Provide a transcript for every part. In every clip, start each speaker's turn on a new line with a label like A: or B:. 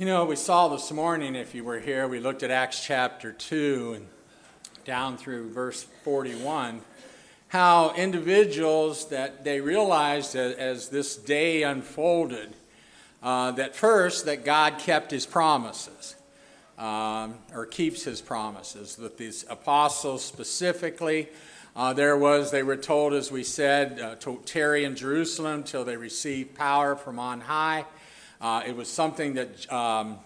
A: You know, we saw this morning, if you were here, we looked at Acts chapter 2 and down through verse 41, how individuals that they realized as, this day unfolded, uh, that first, that God kept his promises. Um, or keeps his promises. That these apostles specifically, uh, there was, they were told, as we said, uh, to tarry in Jerusalem till they receive power from on high. Uh, it was something that, um,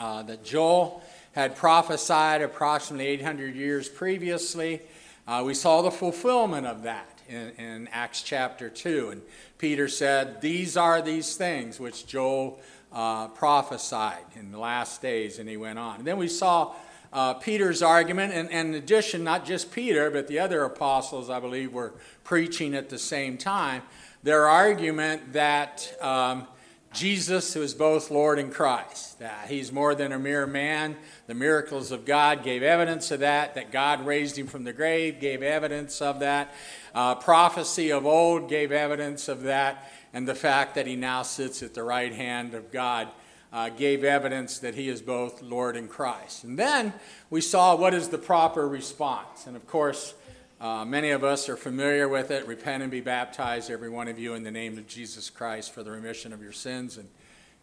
A: uh, that Joel had prophesied approximately 800 years previously. Uh, we saw the fulfillment of that in, in, Acts chapter 2. And Peter said, These are these things which Joel uh, prophesied in the last days. And he went on. And then we saw uh, Peter's argument, and, and, in addition, not just Peter, but the other apostles, I believe, were preaching at the same time. Their argument that. Um, Jesus, who is both Lord and Christ. That he's more than a mere man. The miracles of God gave evidence of that, that God raised him from the grave gave evidence of that. Uh, prophecy of old gave evidence of that. And the fact that he now sits at the right hand of God uh, gave evidence that he is both Lord and Christ. And then we saw what is the proper response. And of course, uh, many of us are familiar with it. Repent and be baptized, every one of you, in the name of Jesus Christ for the remission of your sins, and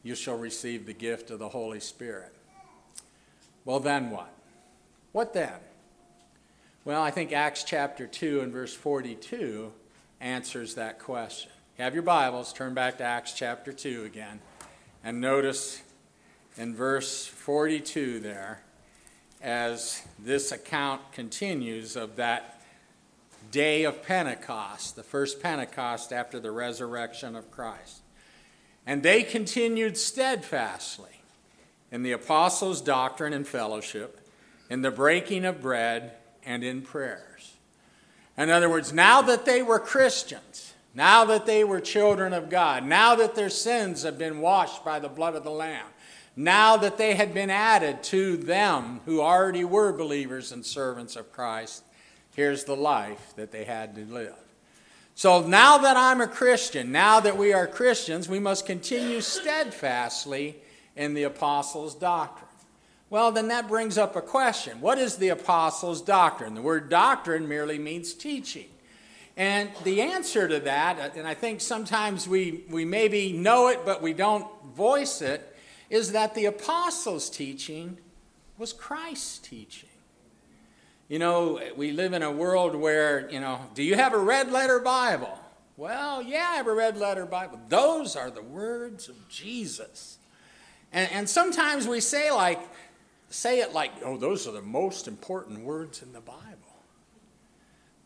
A: you shall receive the gift of the Holy Spirit. Well, then what? What then? Well, I think Acts chapter 2 and verse 42 answers that question. Have your Bibles, turn back to Acts chapter 2 again, and notice in verse 42 there, as this account continues of that day of Pentecost, the first Pentecost after the resurrection of Christ. And they continued steadfastly in the apostles' doctrine and fellowship, in the breaking of bread, and in prayers. In other words, now that they were Christians, now that they were children of God, now that their sins have been washed by the blood of the Lamb, now that they had been added to them who already were believers and servants of Christ, Here's the life that they had to live. So now that I'm a Christian, now that we are Christians, we must continue steadfastly in the apostles' doctrine. Well, then that brings up a question. What is the apostles' doctrine? The word doctrine merely means teaching. And the answer to that, uh, and I think sometimes we, we maybe know it, but we don't voice it, is that the apostles' teaching was Christ's teaching. You know, we live in a world where, you know, do you have a red letter Bible? Well, yeah, I have a red letter Bible. Those are the words of Jesus. And, and sometimes we say like, say it like, oh, those are the most important words in the Bible.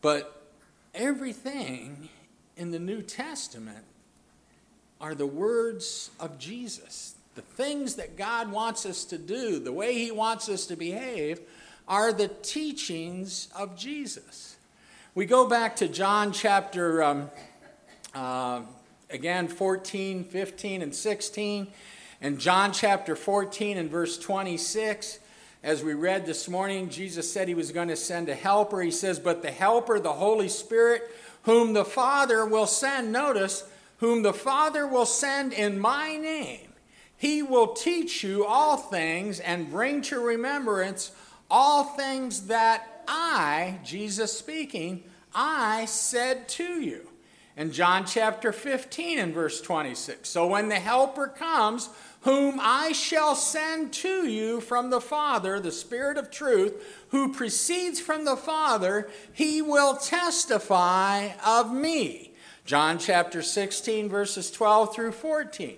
A: But everything in the New Testament are the words of Jesus. The things that God wants us to do, the way He wants us to behave, are the teachings of Jesus. We go back to John chapter, um, uh, again, 14, 15, and 16. And John chapter 14 and verse 26, as we read this morning, Jesus said he was going to send a helper. He says, But the helper, the Holy Spirit, whom the Father will send, notice, whom the Father will send in my name, he will teach you all things and bring to remembrance all things that I, Jesus speaking, I said to you. In John chapter 15 and verse 26. So when the Helper comes, whom I shall send to you from the Father, the Spirit of truth, who proceeds from the Father, he will testify of me. John chapter 16, verses 12 through 14.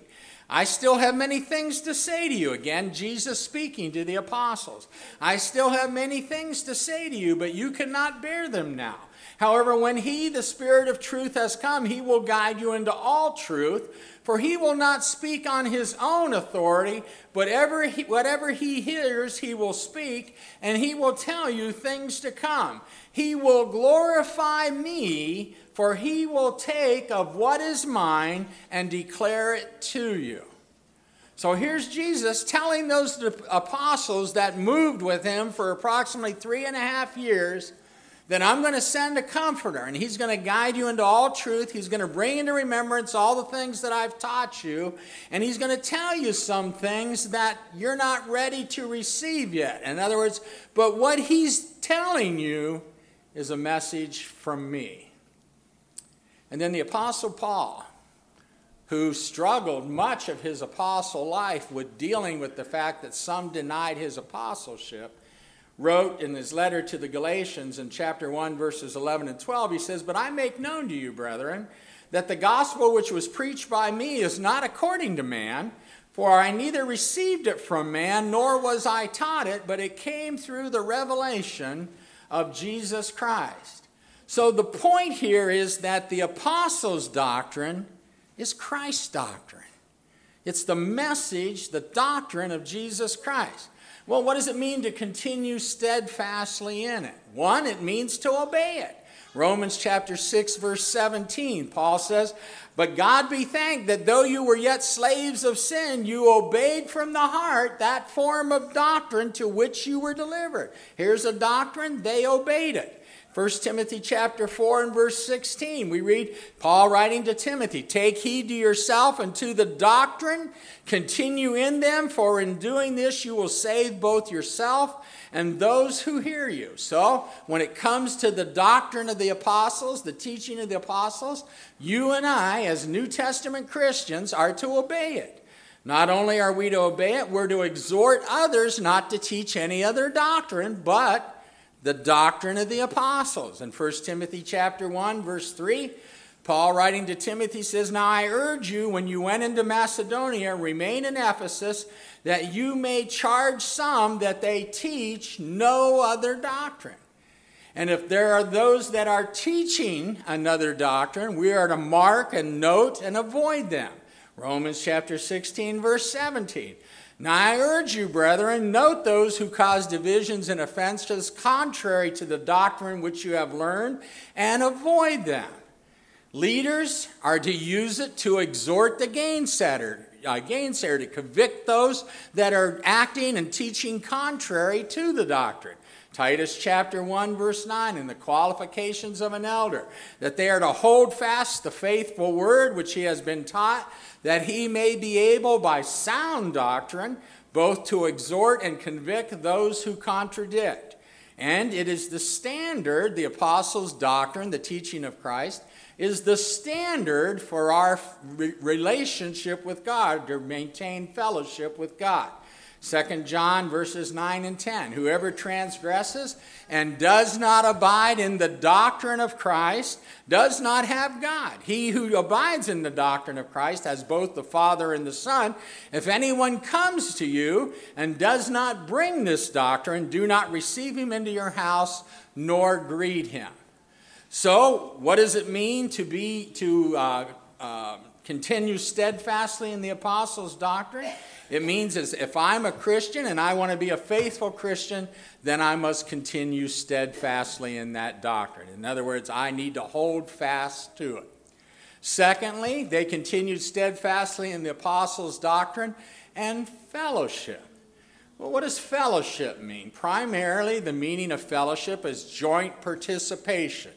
A: I still have many things to say to you. Again, Jesus speaking to the apostles. I still have many things to say to you, but you cannot bear them now. However, when He, the Spirit of truth, has come, He will guide you into all truth, for He will not speak on His own authority, but he, whatever he hears, He will speak, and He will tell you things to come. He will glorify me for he will take of what is mine and declare it to you. So here's Jesus telling those apostles that moved with him for approximately three and a half years that I'm going to send a comforter, and he's going to guide you into all truth. He's going to bring into remembrance all the things that I've taught you, and he's going to tell you some things that you're not ready to receive yet. In other words, but what he's telling you is a message from me. And then the Apostle Paul, who struggled much of his apostle life with dealing with the fact that some denied his apostleship, wrote in his letter to the Galatians in chapter 1, verses 11 and 12, he says, But I make known to you, brethren, that the gospel which was preached by me is not according to man, for I neither received it from man, nor was I taught it, but it came through the revelation of Jesus Christ. So the point here is that the apostles' doctrine is Christ's doctrine. It's the message, the doctrine of Jesus Christ. Well, what does it mean to continue steadfastly in it? One, it means to obey it. Romans chapter 6, verse 17, Paul says, But God be thanked that though you were yet slaves of sin, you obeyed from the heart that form of doctrine to which you were delivered. Here's a doctrine, they obeyed it. 1 Timothy chapter 4 and verse 16, we read Paul writing to Timothy, Take heed to yourself and to the doctrine, continue in them, for in doing this you will save both yourself and those who hear you. So, when it comes to the doctrine of the apostles, the teaching of the apostles, you and I, as New Testament Christians, are to obey it. Not only are we to obey it, we're to exhort others not to teach any other doctrine, but the doctrine of the apostles. In 1 Timothy chapter 1 verse 3, Paul writing to Timothy says, "Now I urge you when you went into Macedonia, remain in Ephesus, that you may charge some that they teach no other doctrine." And if there are those that are teaching another doctrine, we are to mark and note and avoid them. Romans chapter 16 verse 17. Now I urge you, brethren, note those who cause divisions and offenses contrary to the doctrine which you have learned, and avoid them. Leaders are to use it to exhort the gainsayer, uh, gainsayer, to convict those that are acting and teaching contrary to the doctrine. Titus chapter 1, verse 9, in the qualifications of an elder, that they are to hold fast the faithful word which he has been taught that he may be able by sound doctrine both to exhort and convict those who contradict. And it is the standard, the apostles' doctrine, the teaching of Christ, is the standard for our relationship with God, to maintain fellowship with God. 2 John verses 9 and 10. Whoever transgresses and does not abide in the doctrine of Christ does not have God. He who abides in the doctrine of Christ has both the Father and the Son. If anyone comes to you and does not bring this doctrine, do not receive him into your house nor greet him. So, what does it mean to be to uh, uh, continue steadfastly in the apostles' doctrine? It means is if I'm a Christian and I want to be a faithful Christian, then I must continue steadfastly in that doctrine. In other words, I need to hold fast to it. Secondly, they continued steadfastly in the apostles' doctrine and fellowship. Well, what does fellowship mean? Primarily, the meaning of fellowship is joint participation.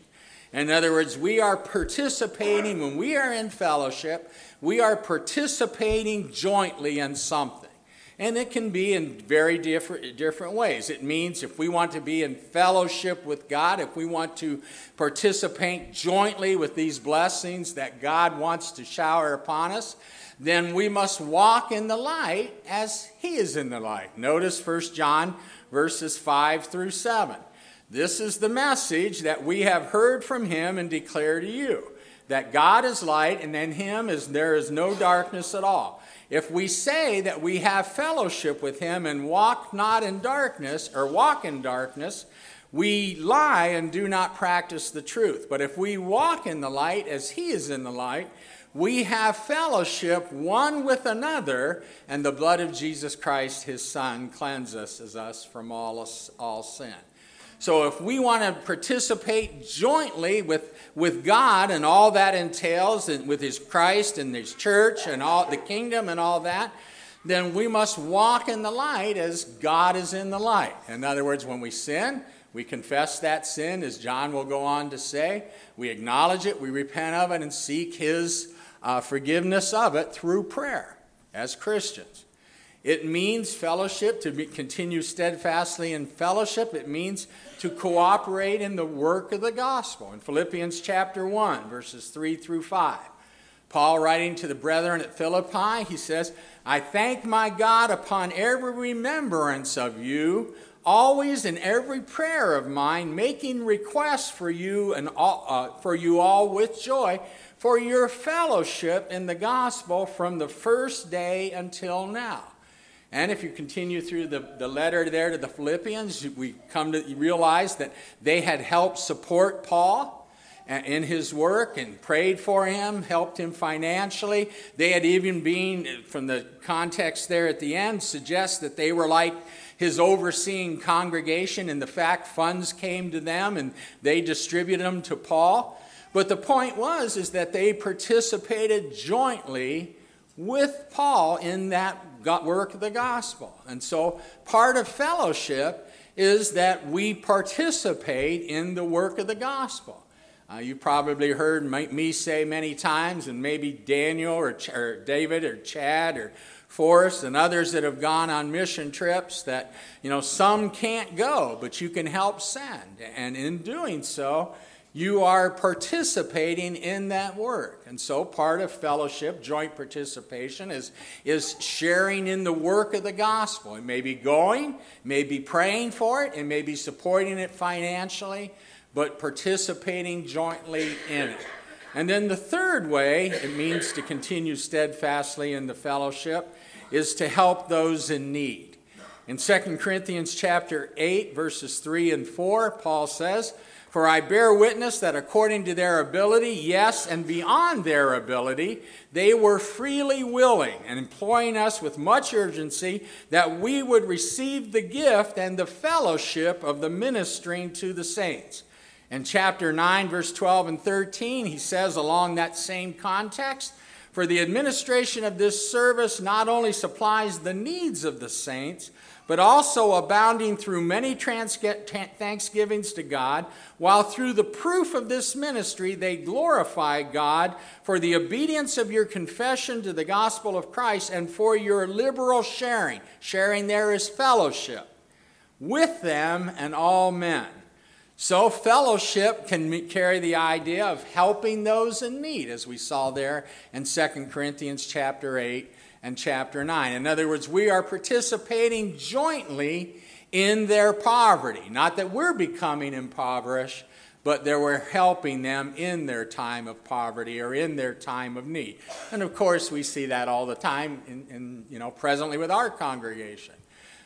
A: In other words, we are participating, when we are in fellowship, we are participating jointly in something. And it can be in very different, different ways. It means if we want to be in fellowship with God, if we want to participate jointly with these blessings that God wants to shower upon us, then we must walk in the light as He is in the light. Notice 1 John verses 5 through 7. This is the message that we have heard from him and declare to you that God is light and in him is there is no darkness at all. If we say that we have fellowship with him and walk not in darkness or walk in darkness, we lie and do not practice the truth. But if we walk in the light as he is in the light, we have fellowship one with another, and the blood of Jesus Christ, his Son, cleanses us from all, all sin. So if we want to participate jointly with, with God and all that entails, and with His Christ and His church and all the kingdom and all that, then we must walk in the light as God is in the light. In other words, when we sin, We confess that sin, as John will go on to say. We acknowledge it, we repent of it, and seek his uh, forgiveness of it through prayer as Christians. It means fellowship, to continue steadfastly in fellowship. It means to cooperate in the work of the gospel. In Philippians chapter 1, verses 3 through 5, Paul, writing to the brethren at Philippi, he says, I thank my God upon every remembrance of you, always in every prayer of mine, making requests for you and all, uh, for you all with joy, for your fellowship in the gospel from the first day until now and if you continue through the, the letter there to the Philippians, we come to realize that they had helped support Paul in his work and prayed for him, helped him financially. They had even been, from the context there at the end, suggests that they were like his overseeing congregation, and the fact funds came to them and they distributed them to Paul. But the point was is that they participated jointly with Paul in that work of the gospel. And so part of fellowship is that we participate in the work of the gospel. Uh, you probably heard me say many times, and maybe Daniel or, Ch- or David or Chad or Forrest and others that have gone on mission trips that, you know, some can't go, but you can help send. And in doing so, you are participating in that work. And so part of fellowship, joint participation, is, is sharing in the work of the gospel. It may be going, may be praying for it, and may be supporting it financially, but participating jointly in it. And then the third way it means to continue steadfastly in the fellowship is to help those in need. In 2 Corinthians chapter 8 verses 3 and 4, Paul says, for I bear witness that according to their ability, yes, and beyond their ability, they were freely willing and employing us with much urgency that we would receive the gift and the fellowship of the ministering to the saints. In chapter 9, verse 12 and 13, he says, along that same context, For the administration of this service not only supplies the needs of the saints, but also abounding through many thanksgivings to God, while through the proof of this ministry they glorify God for the obedience of your confession to the gospel of Christ and for your liberal sharing. Sharing there is fellowship with them and all men. So, fellowship can carry the idea of helping those in need, as we saw there in 2 Corinthians chapter 8 and chapter 9. In other words, we are participating jointly in their poverty. Not that we're becoming impoverished, but that we're helping them in their time of poverty or in their time of need. And of course, we see that all the time, in, in you know, presently with our congregation.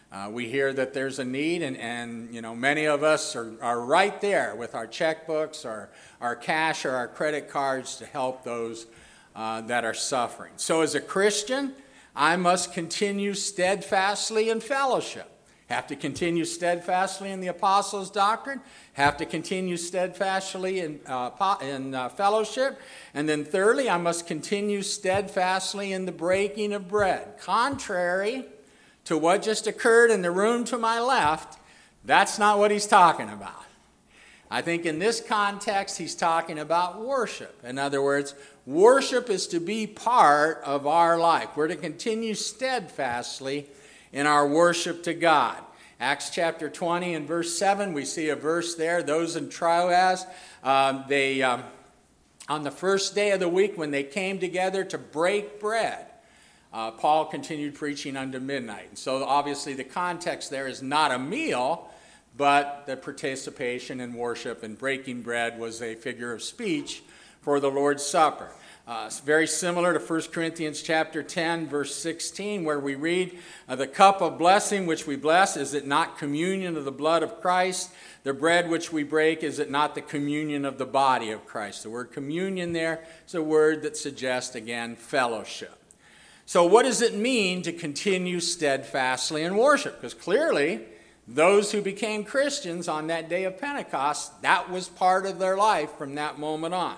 A: Uh, we hear that there's a need, and, and you know, many of us are, are right there with our checkbooks, our, our cash, or our credit cards to help those uh, that are suffering. So, as a Christian, I must continue steadfastly in fellowship. Have to continue steadfastly in the apostles' doctrine. Have to continue steadfastly in, uh, in uh, fellowship. And then, thirdly, I must continue steadfastly in the breaking of bread. Contrary to what just occurred in the room to my left, that's not what he's talking about. I think in this context, he's talking about worship. In other words, Worship is to be part of our life. We're to continue steadfastly in our worship to God. Acts chapter 20 and verse 7, we see a verse there. Those in Troas, um, they, um, on the first day of the week when they came together to break bread, uh, Paul continued preaching unto midnight. And so obviously the context there is not a meal, but the participation in worship and breaking bread was a figure of speech for the Lord's Supper. Uh, it's very similar to 1 Corinthians chapter 10, verse 16, where we read, uh, The cup of blessing which we bless, is it not communion of the blood of Christ? The bread which we break, is it not the communion of the body of Christ? The word communion there is a word that suggests, again, fellowship. So, what does it mean to continue steadfastly in worship? Because clearly, those who became Christians on that day of Pentecost, that was part of their life from that moment on.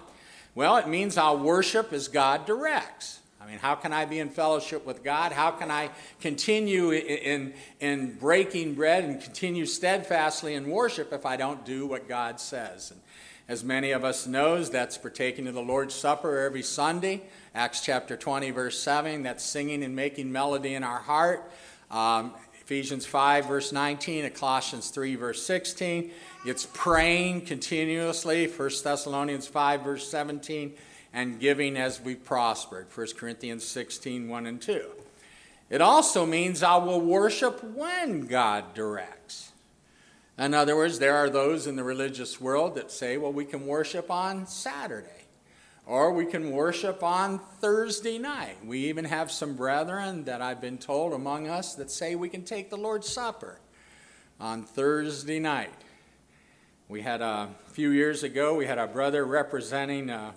A: Well, it means I'll worship as God directs. I mean, how can I be in fellowship with God? How can I continue in, in, breaking bread and continue steadfastly in worship if I don't do what God says? And as many of us knows, that's partaking of the Lord's Supper every Sunday. Acts chapter 20, verse 7, that's singing and making melody in our heart. Um, Ephesians 5, verse 19, and Colossians 3, verse 16. It's praying continuously. 1 Thessalonians 5, verse 17 and giving as we prospered. 1 Corinthians 16 1 and 2. It also means I will worship when God directs. In other words, there are those in the religious world that say, well, we can worship on Saturday or we can worship on Thursday night. We even have some brethren that I've been told among us that say we can take the Lord's Supper on Thursday night. We had a few years ago, we had a brother representing uh,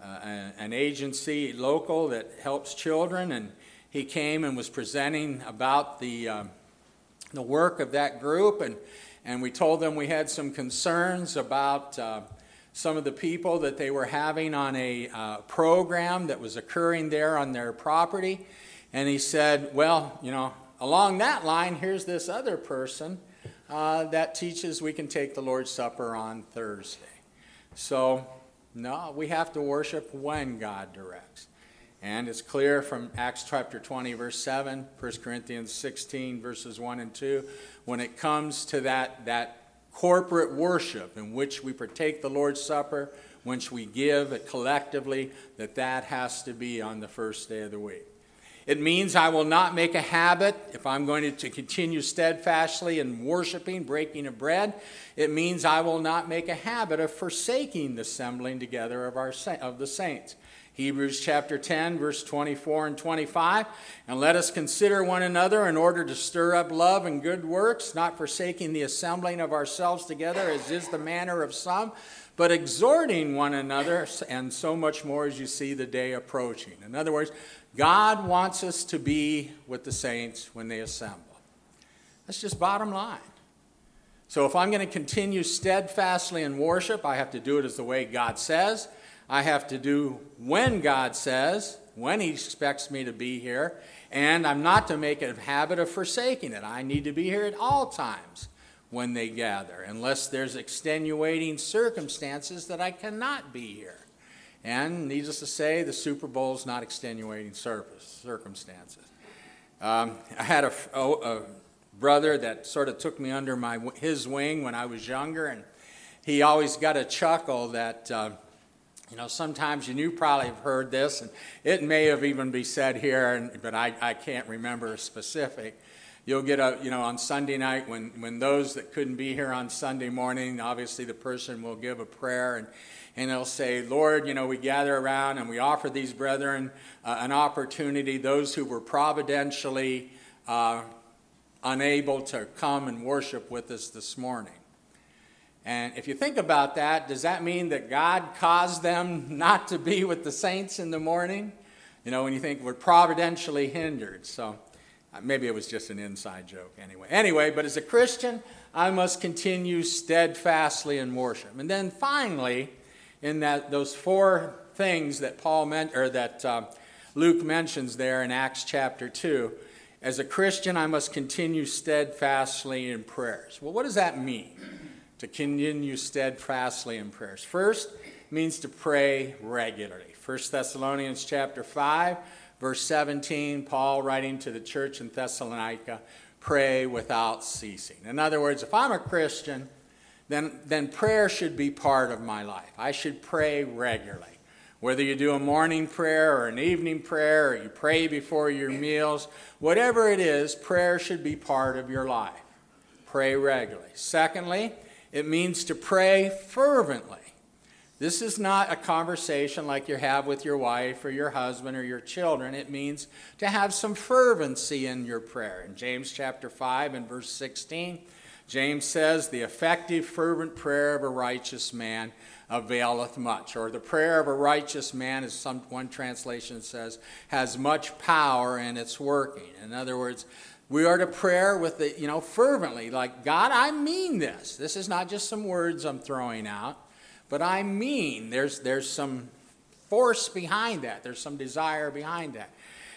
A: uh, an agency local that helps children, and he came and was presenting about the, uh, the work of that group, and, and we told them we had some concerns about uh, some of the people that they were having on a uh, program that was occurring there on their property. And he said, Well, you know, along that line, here's this other person uh, that teaches we can take the Lord's Supper on Thursday. So no, we have to worship when God directs. And it's clear from Acts chapter 20, verse 7, 1 Corinthians 16, verses 1 and 2, when it comes to that, that corporate worship in which we partake the Lord's Supper, which we give it collectively, that that has to be on the first day of the week. It means I will not make a habit if I'm going to continue steadfastly in worshiping, breaking of bread. It means I will not make a habit of forsaking the assembling together of, our, of the saints. Hebrews chapter 10, verse 24 and 25. And let us consider one another in order to stir up love and good works, not forsaking the assembling of ourselves together, as is the manner of some, but exhorting one another, and so much more as you see the day approaching. In other words, God wants us to be with the saints when they assemble. That's just bottom line. So if I'm going to continue steadfastly in worship, I have to do it as the way God says. I have to do when God says, when He expects me to be here, and I'm not to make a habit of forsaking it. I need to be here at all times when they gather, unless there's extenuating circumstances that I cannot be here. And needless to say, the Super Bowl is not extenuating circumstances. Um, I had a, a, a, brother that sort of took me under my, his wing when I was younger, and he always got a chuckle that, uh, you know, sometimes, and you probably have heard this, and it may have even been said here, and, but I, I can't remember specific. You'll get a, you know, on Sunday night when, when those that couldn't be here on Sunday morning, obviously the person will give a prayer, and and they'll say, Lord, you know, we gather around and we offer these brethren uh, an opportunity, those who were providentially uh, unable to come and worship with us this morning. And if you think about that, does that mean that God caused them not to be with the saints in the morning? You know, when you think we're providentially hindered. So uh, maybe it was just an inside joke anyway. Anyway, but as a Christian, I must continue steadfastly in worship. And then finally, in that those four things that Paul meant or that uh, Luke mentions there in Acts chapter 2. As a Christian, I must continue steadfastly in prayers. Well, what does that mean? To continue steadfastly in prayers. First, means to pray regularly. 1 Thessalonians chapter 5, verse 17, Paul writing to the church in Thessalonica, pray without ceasing. In other words, if I'm a Christian, then, then prayer should be part of my life. I should pray regularly. Whether you do a morning prayer or an evening prayer or you pray before your meals, whatever it is, prayer should be part of your life. Pray regularly. Secondly, it means to pray fervently. This is not a conversation like you have with your wife or your husband or your children. It means to have some fervency in your prayer. In James chapter 5 and verse 16, James says, The effective, fervent prayer of a righteous man availeth much. Or the prayer of a righteous man, as some one translation says, has much power in its working. In other words, we are to pray with the, you know, fervently, like, God, I mean this. This is not just some words I'm throwing out, but I mean there's there's some force behind that, there's some desire behind that.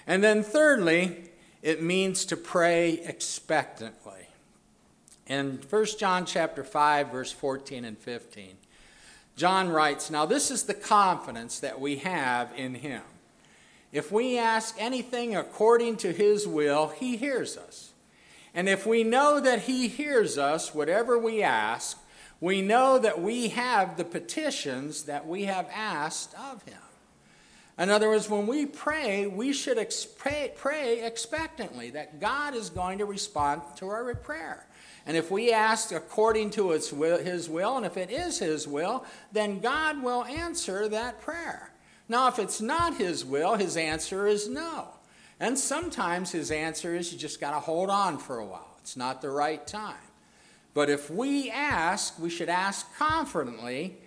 A: And then, thirdly, it means to pray expectantly. In 1 John chapter 5 verse 14 and 15, John writes, "Now this is the confidence that we have in him. If we ask anything according to his will, he hears us. And if we know that he hears us whatever we ask, we know that we have the petitions that we have asked of him." In other words, when we pray, we should ex- pray, pray expectantly that God is going to respond to our prayer. And if we ask according to its will, His will, and if it is His will, then God will answer that prayer. Now, if it's not His will, His answer is no. And sometimes His answer is you just got to hold on for a while. It's not the right time. But if we ask, we should ask confidently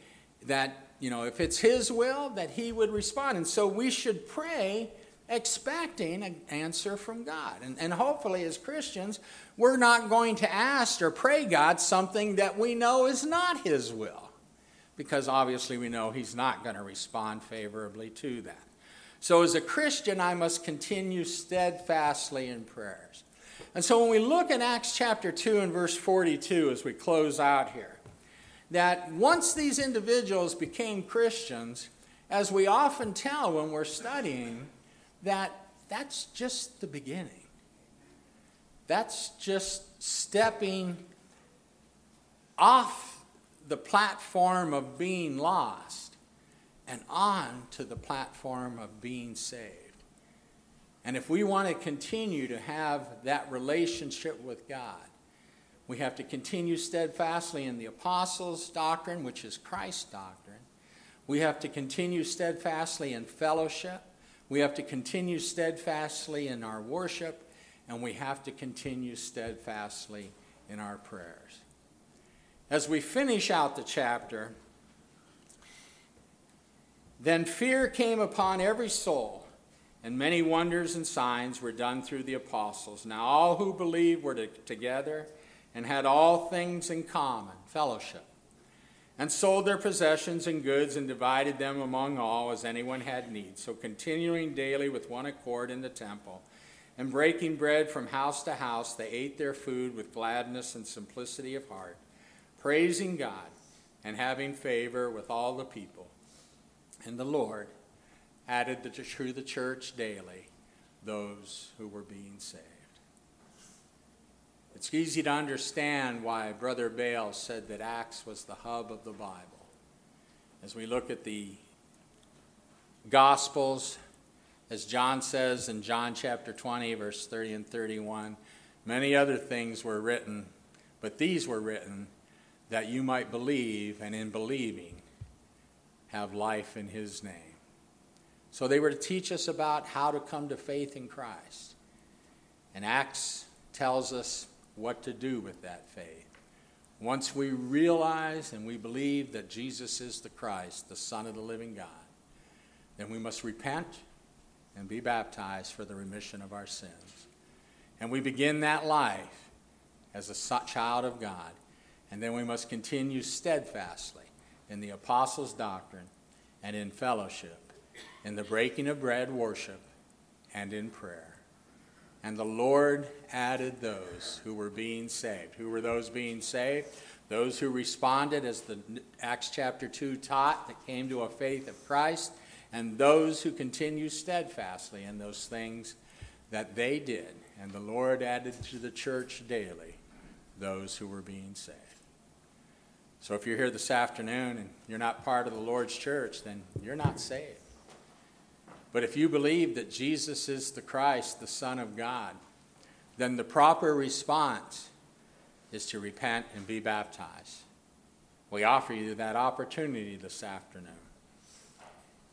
A: that, you know, if it's His will, that He would respond. And so we should pray expecting an answer from God. And, and hopefully, as Christians, we're not going to ask or pray God something that we know is not His will, because obviously we know He's not going to respond favorably to that. So, as a Christian, I must continue steadfastly in prayers. And so, when we look at Acts chapter 2 and verse 42 as we close out here, that once these individuals became Christians, as we often tell when we're studying, that that's just the beginning. That's just stepping off the platform of being lost and on to the platform of being saved. And if we want to continue to have that relationship with God, we have to continue steadfastly in the apostles' doctrine, which is Christ's doctrine. We have to continue steadfastly in fellowship. We have to continue steadfastly in our worship, and we have to continue steadfastly in our prayers. As we finish out the chapter, then fear came upon every soul, and many wonders and signs were done through the apostles. Now all who believed were together and had all things in common, fellowship and sold their possessions and goods and divided them among all as anyone had need. So, continuing daily with one accord in the temple and breaking bread from house to house, they ate their food with gladness and simplicity of heart, praising God and having favor with all the people. And the Lord added to the church daily those who were being saved. It's easy to understand why Brother Bale said that Acts was the hub of the Bible. As we look at the Gospels, as John says in John chapter 20, verse 30 and 31, many other things were written, but these were written that you might believe, and in believing, have life in his name. So they were to teach us about how to come to faith in Christ. And Acts tells us what to do with that faith. Once we realize and we believe that Jesus is the Christ, the Son of the living God, then we must repent and be baptized for the remission of our sins. And we begin that life as a child of God. And then we must continue steadfastly in the apostles' doctrine and in fellowship, in the breaking of bread worship, and in prayer. And the Lord added those who were being saved. Who were those being saved? Those who responded, as the Acts chapter 2 taught, that came to a faith of Christ, and those who continue steadfastly in those things that they did. And the Lord added to the church daily those who were being saved. So if you're here this afternoon and you're not part of the Lord's church, then you're not saved. But if you believe that Jesus is the Christ, the Son of God, then the proper response is to repent and be baptized. We offer you that opportunity this afternoon.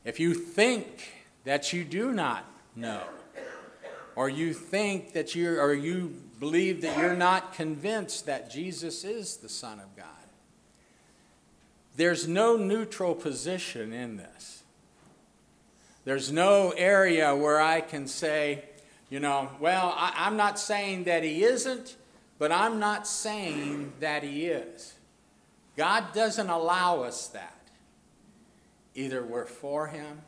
A: If you think that you do not know, or you think that you or you believe that you're not convinced that Jesus is the Son of God, there's no neutral position in this. There's no area where I can say, you know, well, I, am not saying that he isn't, but I'm not saying that he is. God doesn't allow us that. Either we're for him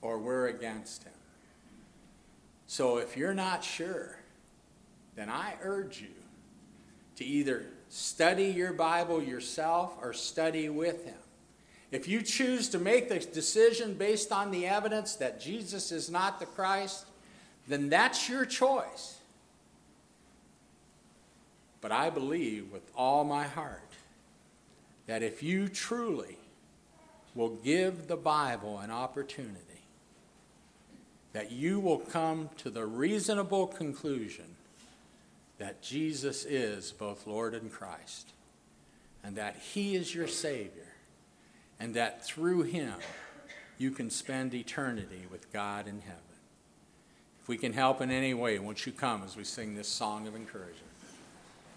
A: or we're against him. So if you're not sure, then I urge you to either study your Bible yourself or study with him. If you choose to make the decision based on the evidence that Jesus is not the Christ, then that's your choice. But I believe with all my heart that if you truly will give the Bible an opportunity, that you will come to the reasonable conclusion that Jesus is both Lord and Christ, and that He is your Savior, and that through Him you can spend eternity with God in heaven. If we can help in any way, won't you come as we sing this song of encouragement?